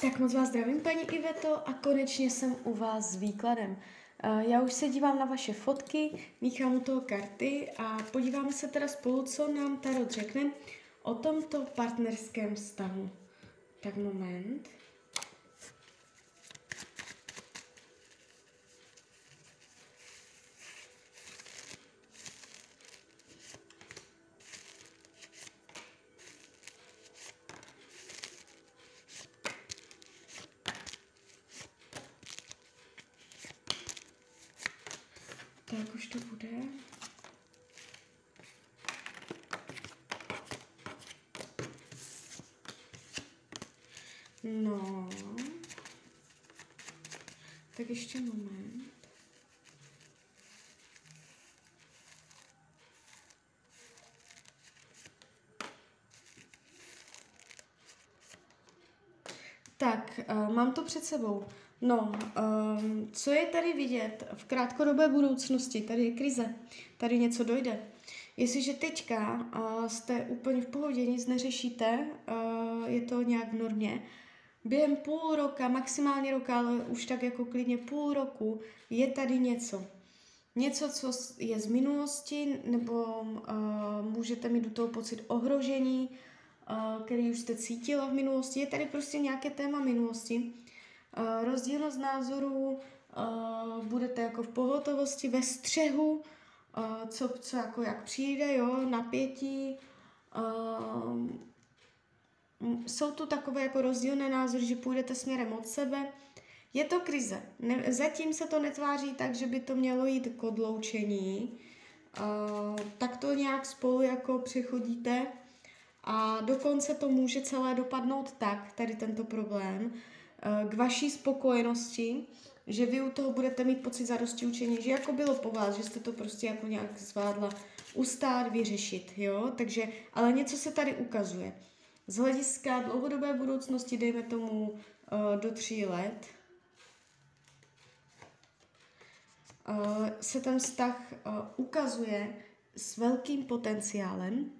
Tak moc vás zdravím, paní Iveto, a konečně jsem u vás s výkladem. Eh, Já už se dívám na vaše fotky, míchám u toho karty a podíváme se teda spolu, co nám Tarot řekne o tomto partnerském vztahu. Tak moment. Tak už to bude. No. Tak ještě moment. Uh, mám to před sebou. No, um, co je tady vidět v krátkodobé budoucnosti? Tady je krize, tady něco dojde. Jestliže teďka uh, jste úplně v pohodě, nic neřešíte, uh, je to nějak v normě, během půl roka, maximálně roka, ale už tak jako klidně půl roku, je tady něco. Něco, co je z minulosti, nebo uh, můžete mít do toho pocit ohrožení, uh, který už jste cítila v minulosti. Je tady prostě nějaké téma minulosti. Rozdílnost názorů, budete jako v pohotovosti, ve střehu, co, co jako jak přijde, jo, napětí. Jsou tu takové jako rozdílné názory, že půjdete směrem od sebe. Je to krize. Zatím se to netváří tak, že by to mělo jít k odloučení. Uh, tak to nějak spolu jako přechodíte a dokonce to může celé dopadnout tak, tady tento problém, uh, k vaší spokojenosti, že vy u toho budete mít pocit zadosti učení, že jako bylo po vás, že jste to prostě jako nějak zvládla ustát, vyřešit, jo, takže, ale něco se tady ukazuje. Z hlediska dlouhodobé budoucnosti, dejme tomu uh, do tří let, uh, se ten vztah ukazuje s velkým potenciálem,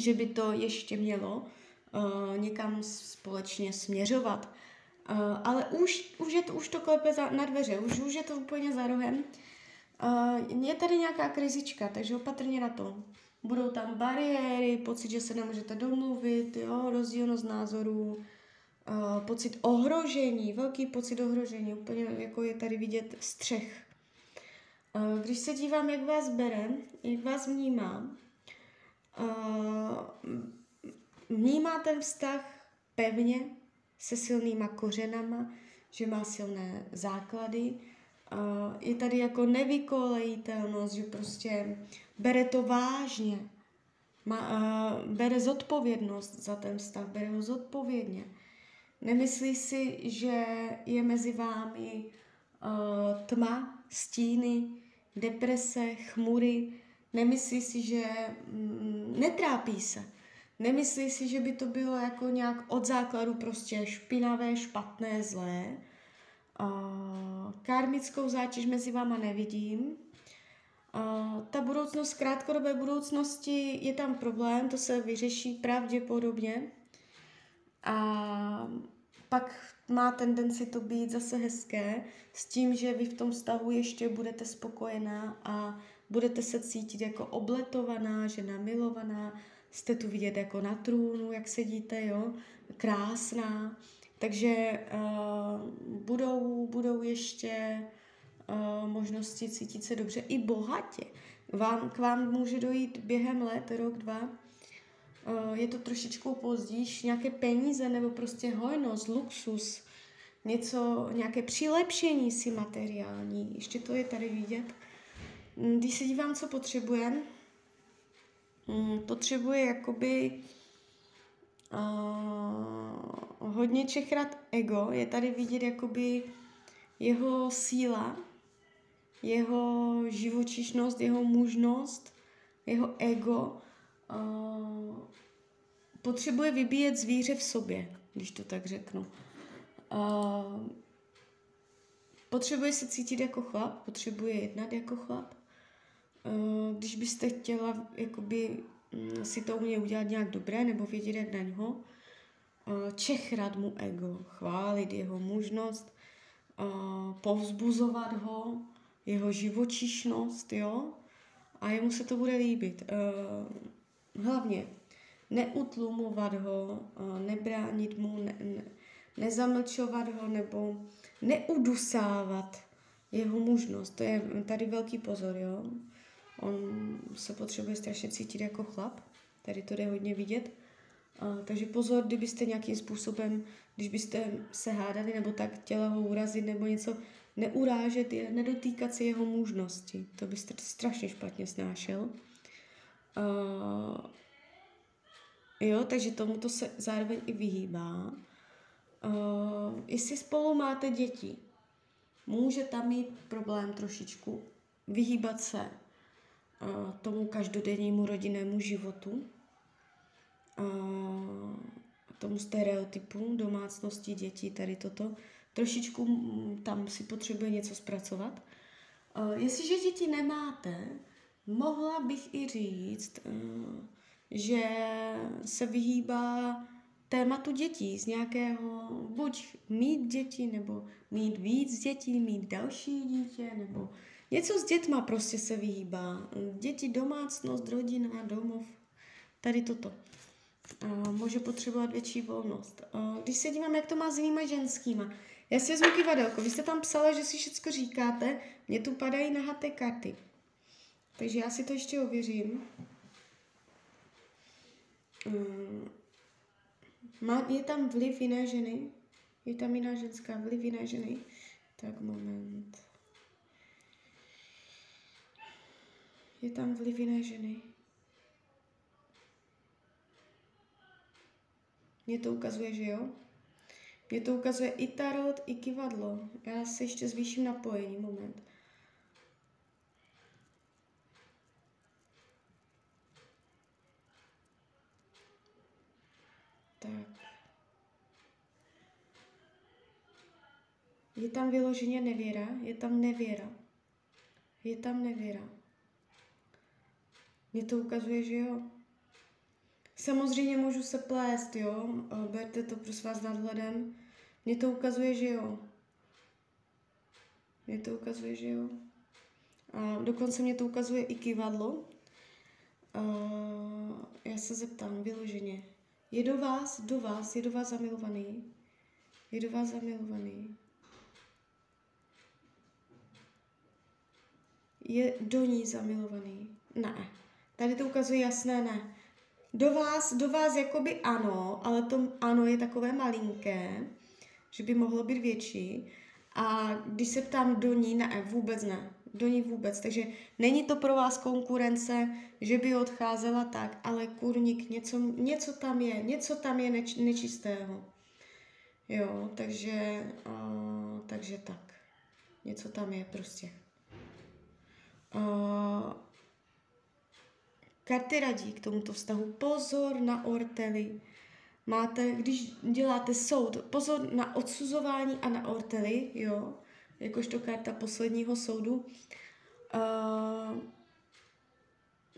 že by to ještě mělo uh, někam společně směřovat. Uh, ale už, už, je to, už to klepe za, na dveře, už, už je to úplně za rohem. Uh, je tady nějaká krizička, takže opatrně na to. Budou tam bariéry, pocit, že se nemůžete domluvit, jo, rozdílnost názorů, pocit ohrožení, velký pocit ohrožení, úplně jako je tady vidět střech. Když se dívám, jak vás bere, jak vás vnímá, uh, vnímá ten vztah pevně, se silnýma kořenama, že má silné základy, je tady jako nevykolejitelnost, že prostě bere to vážně, má, bere zodpovědnost za ten vztah, bere ho zodpovědně. Nemyslí si, že je mezi vámi tma, stíny, deprese, chmury. Nemyslí si, že mm, netrápí se. Nemyslí si, že by to bylo jako nějak od základu prostě špinavé, špatné, zlé karmickou zátěž mezi váma nevidím. Ta budoucnost, krátkodobé budoucnosti, je tam problém, to se vyřeší pravděpodobně. A pak má tendenci to být zase hezké, s tím, že vy v tom vztahu ještě budete spokojená a budete se cítit jako obletovaná, že namilovaná, jste tu vidět jako na trůnu, jak sedíte, jo, krásná. Takže uh, budou, budou ještě uh, možnosti cítit se dobře i bohatě. Vám, k vám může dojít během let, rok, dva. Uh, je to trošičku později, nějaké peníze nebo prostě hojnost, luxus, něco, nějaké přilepšení si materiální. Ještě to je tady vidět. Hm, když se dívám, co potřebuje, um, potřebuje jakoby uh, hodně čechrat ego. Je tady vidět jakoby jeho síla, jeho živočišnost, jeho mužnost, jeho ego. Uh, potřebuje vybíjet zvíře v sobě, když to tak řeknu. Uh, potřebuje se cítit jako chlap, potřebuje jednat jako chlap. Uh, když byste chtěla jakoby Mm, si to umí udělat nějak dobré nebo vědět, jak na něho. uh, čechrat mu ego, chválit jeho mužnost, uh, povzbuzovat ho, jeho živočišnost, jo, a jemu se to bude líbit. Hlavně neutlumovat ho, nebránit mu, ne, ne, nezamlčovat ho nebo neudusávat jeho mužnost. To je tady velký pozor, jo. On se potřebuje strašně cítit jako chlap, tady to jde hodně vidět. Uh, takže pozor, kdybyste nějakým způsobem, když byste se hádali nebo tak chtěla ho urazit nebo něco, neurážet je, nedotýkat si jeho mužnosti. To byste strašně špatně snášel. Uh, jo, takže tomu to se zároveň i vyhýbá. Uh, jestli spolu máte děti, může tam mít problém trošičku vyhýbat se tomu každodennímu rodinnému životu, tomu stereotypu domácnosti dětí, tady toto. Trošičku tam si potřebuje něco zpracovat. Jestliže děti nemáte, mohla bych i říct, uh, že se vyhýbá tématu dětí, z nějakého buď mít děti, nebo mít víc dětí, mít další dítě, nebo něco s dětma prostě se vyhýbá. Děti, domácnost, rodina, domov, tady toto. A může potřebovat větší volnost. A když se dívám, jak to má s jinýma ženskýma, já si vezmu kivadelko. Vy jste tam psala, že si všechno říkáte, mně tu padají nahaté karty. Takže já si to ještě ověřím. Um, má, je tam vliv jiné ženy? Je tam jiná ženská vliv jiné ženy? Tak moment. Je tam vliv jiné ženy? Mně to ukazuje, že jo? Mně to ukazuje i tarot, i kivadlo. Já se ještě zvýším napojení, moment. Tak. Je tam vyloženě nevěra, je tam nevěra. Je tam nevěra. Mně to ukazuje, že jo. Samozřejmě můžu se plést, jo. Berte to prosím vás nadhledem. Mně to ukazuje, že jo. Mně to ukazuje, že jo. A dokonce mě to ukazuje i kivadlo. A já se zeptám vyloženě. Je do vás, do vás, je do vás zamilovaný? Je do vás zamilovaný? Je do ní zamilovaný? Ne. Tady to ukazuje jasné ne. Do vás, do vás jakoby ano, ale to ano je takové malinké, že by mohlo být větší. A když se ptám do ní, ne, vůbec ne. Do ní vůbec. Takže není to pro vás konkurence, že by odcházela tak, ale kurník, něco, něco tam je, něco tam je neč, nečistého. Jo, takže, uh, takže tak. Něco tam je prostě. Uh, karty radí k tomuto vztahu. Pozor na ortely. Máte, když děláte soud, pozor na odsuzování a na ortely, jo, jakožto karta posledního soudu. Uh,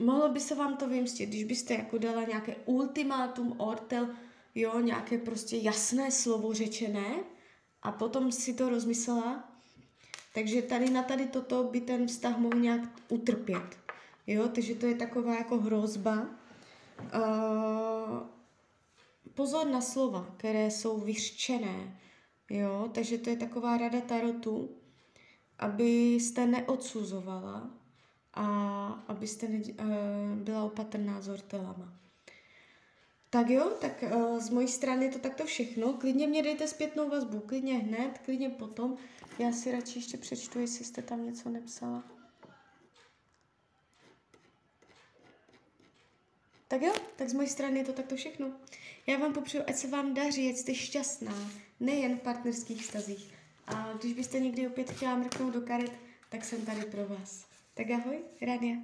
mohlo by se vám to vymstit, když byste jako dala nějaké ultimátum ortel, jo, nějaké prostě jasné slovo řečené a potom si to rozmyslela, takže tady na tady toto by ten vztah mohl nějak utrpět. Jo, takže to je taková jako hrozba. Uh, pozor na slova, které jsou vyřčené. Jo, takže to je taková rada tarotu, abyste neodsuzovala a abyste ne, uh, byla opatrná s ortelama. Tak jo, tak uh, z mojí strany je to takto všechno. Klidně mě dejte zpětnou vazbu, klidně hned, klidně potom. Já si radši ještě přečtu, jestli jste tam něco nepsala. Tak jo, tak z mojí strany je to takto všechno. Já vám popřeju, ať se vám daří, ať jste šťastná, nejen v partnerských vztazích. A když byste někdy opět chtěla mrknout do karet, tak jsem tady pro vás. Tak ahoj, Rania.